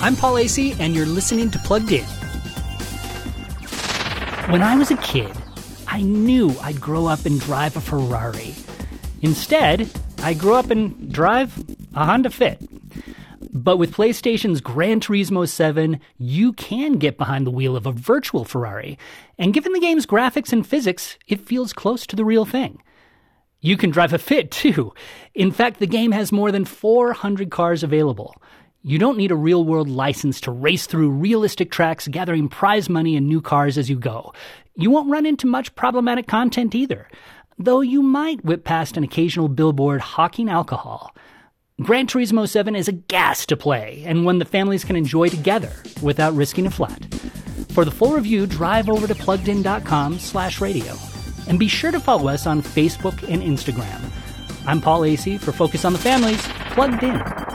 I'm Paul Asay, and you're listening to Plugged In. When I was a kid, I knew I'd grow up and drive a Ferrari. Instead, I grew up and drive a Honda Fit. But with PlayStation's Gran Turismo 7, you can get behind the wheel of a virtual Ferrari. And given the game's graphics and physics, it feels close to the real thing. You can drive a Fit too. In fact, the game has more than 400 cars available. You don't need a real world license to race through realistic tracks, gathering prize money and new cars as you go. You won't run into much problematic content either, though you might whip past an occasional billboard hawking alcohol. Gran Turismo 7 is a gas to play, and one the families can enjoy together without risking a flat. For the full review, drive over to pluggedin.com slash radio. And be sure to follow us on Facebook and Instagram. I'm Paul Asay for Focus on the Family's, Plugged In.